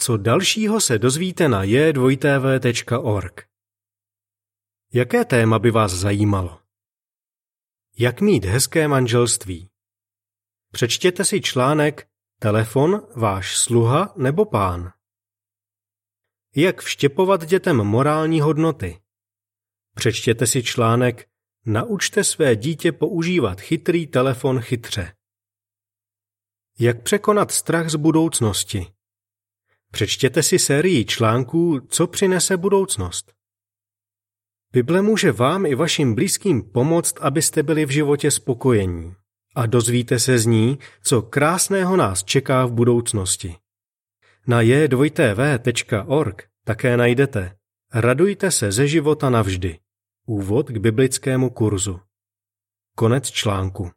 Co dalšího se dozvíte na j2tv.org. Jaké téma by vás zajímalo? Jak mít hezké manželství? Přečtěte si článek Telefon, váš sluha nebo pán. Jak vštěpovat dětem morální hodnoty? Přečtěte si článek Naučte své dítě používat chytrý telefon chytře. Jak překonat strach z budoucnosti? Přečtěte si sérii článků Co přinese budoucnost. Bible může vám i vašim blízkým pomoct, abyste byli v životě spokojení a dozvíte se z ní, co krásného nás čeká v budoucnosti. Na j2tv.org také najdete Radujte se ze života navždy. Úvod k biblickému kurzu. Konec článku.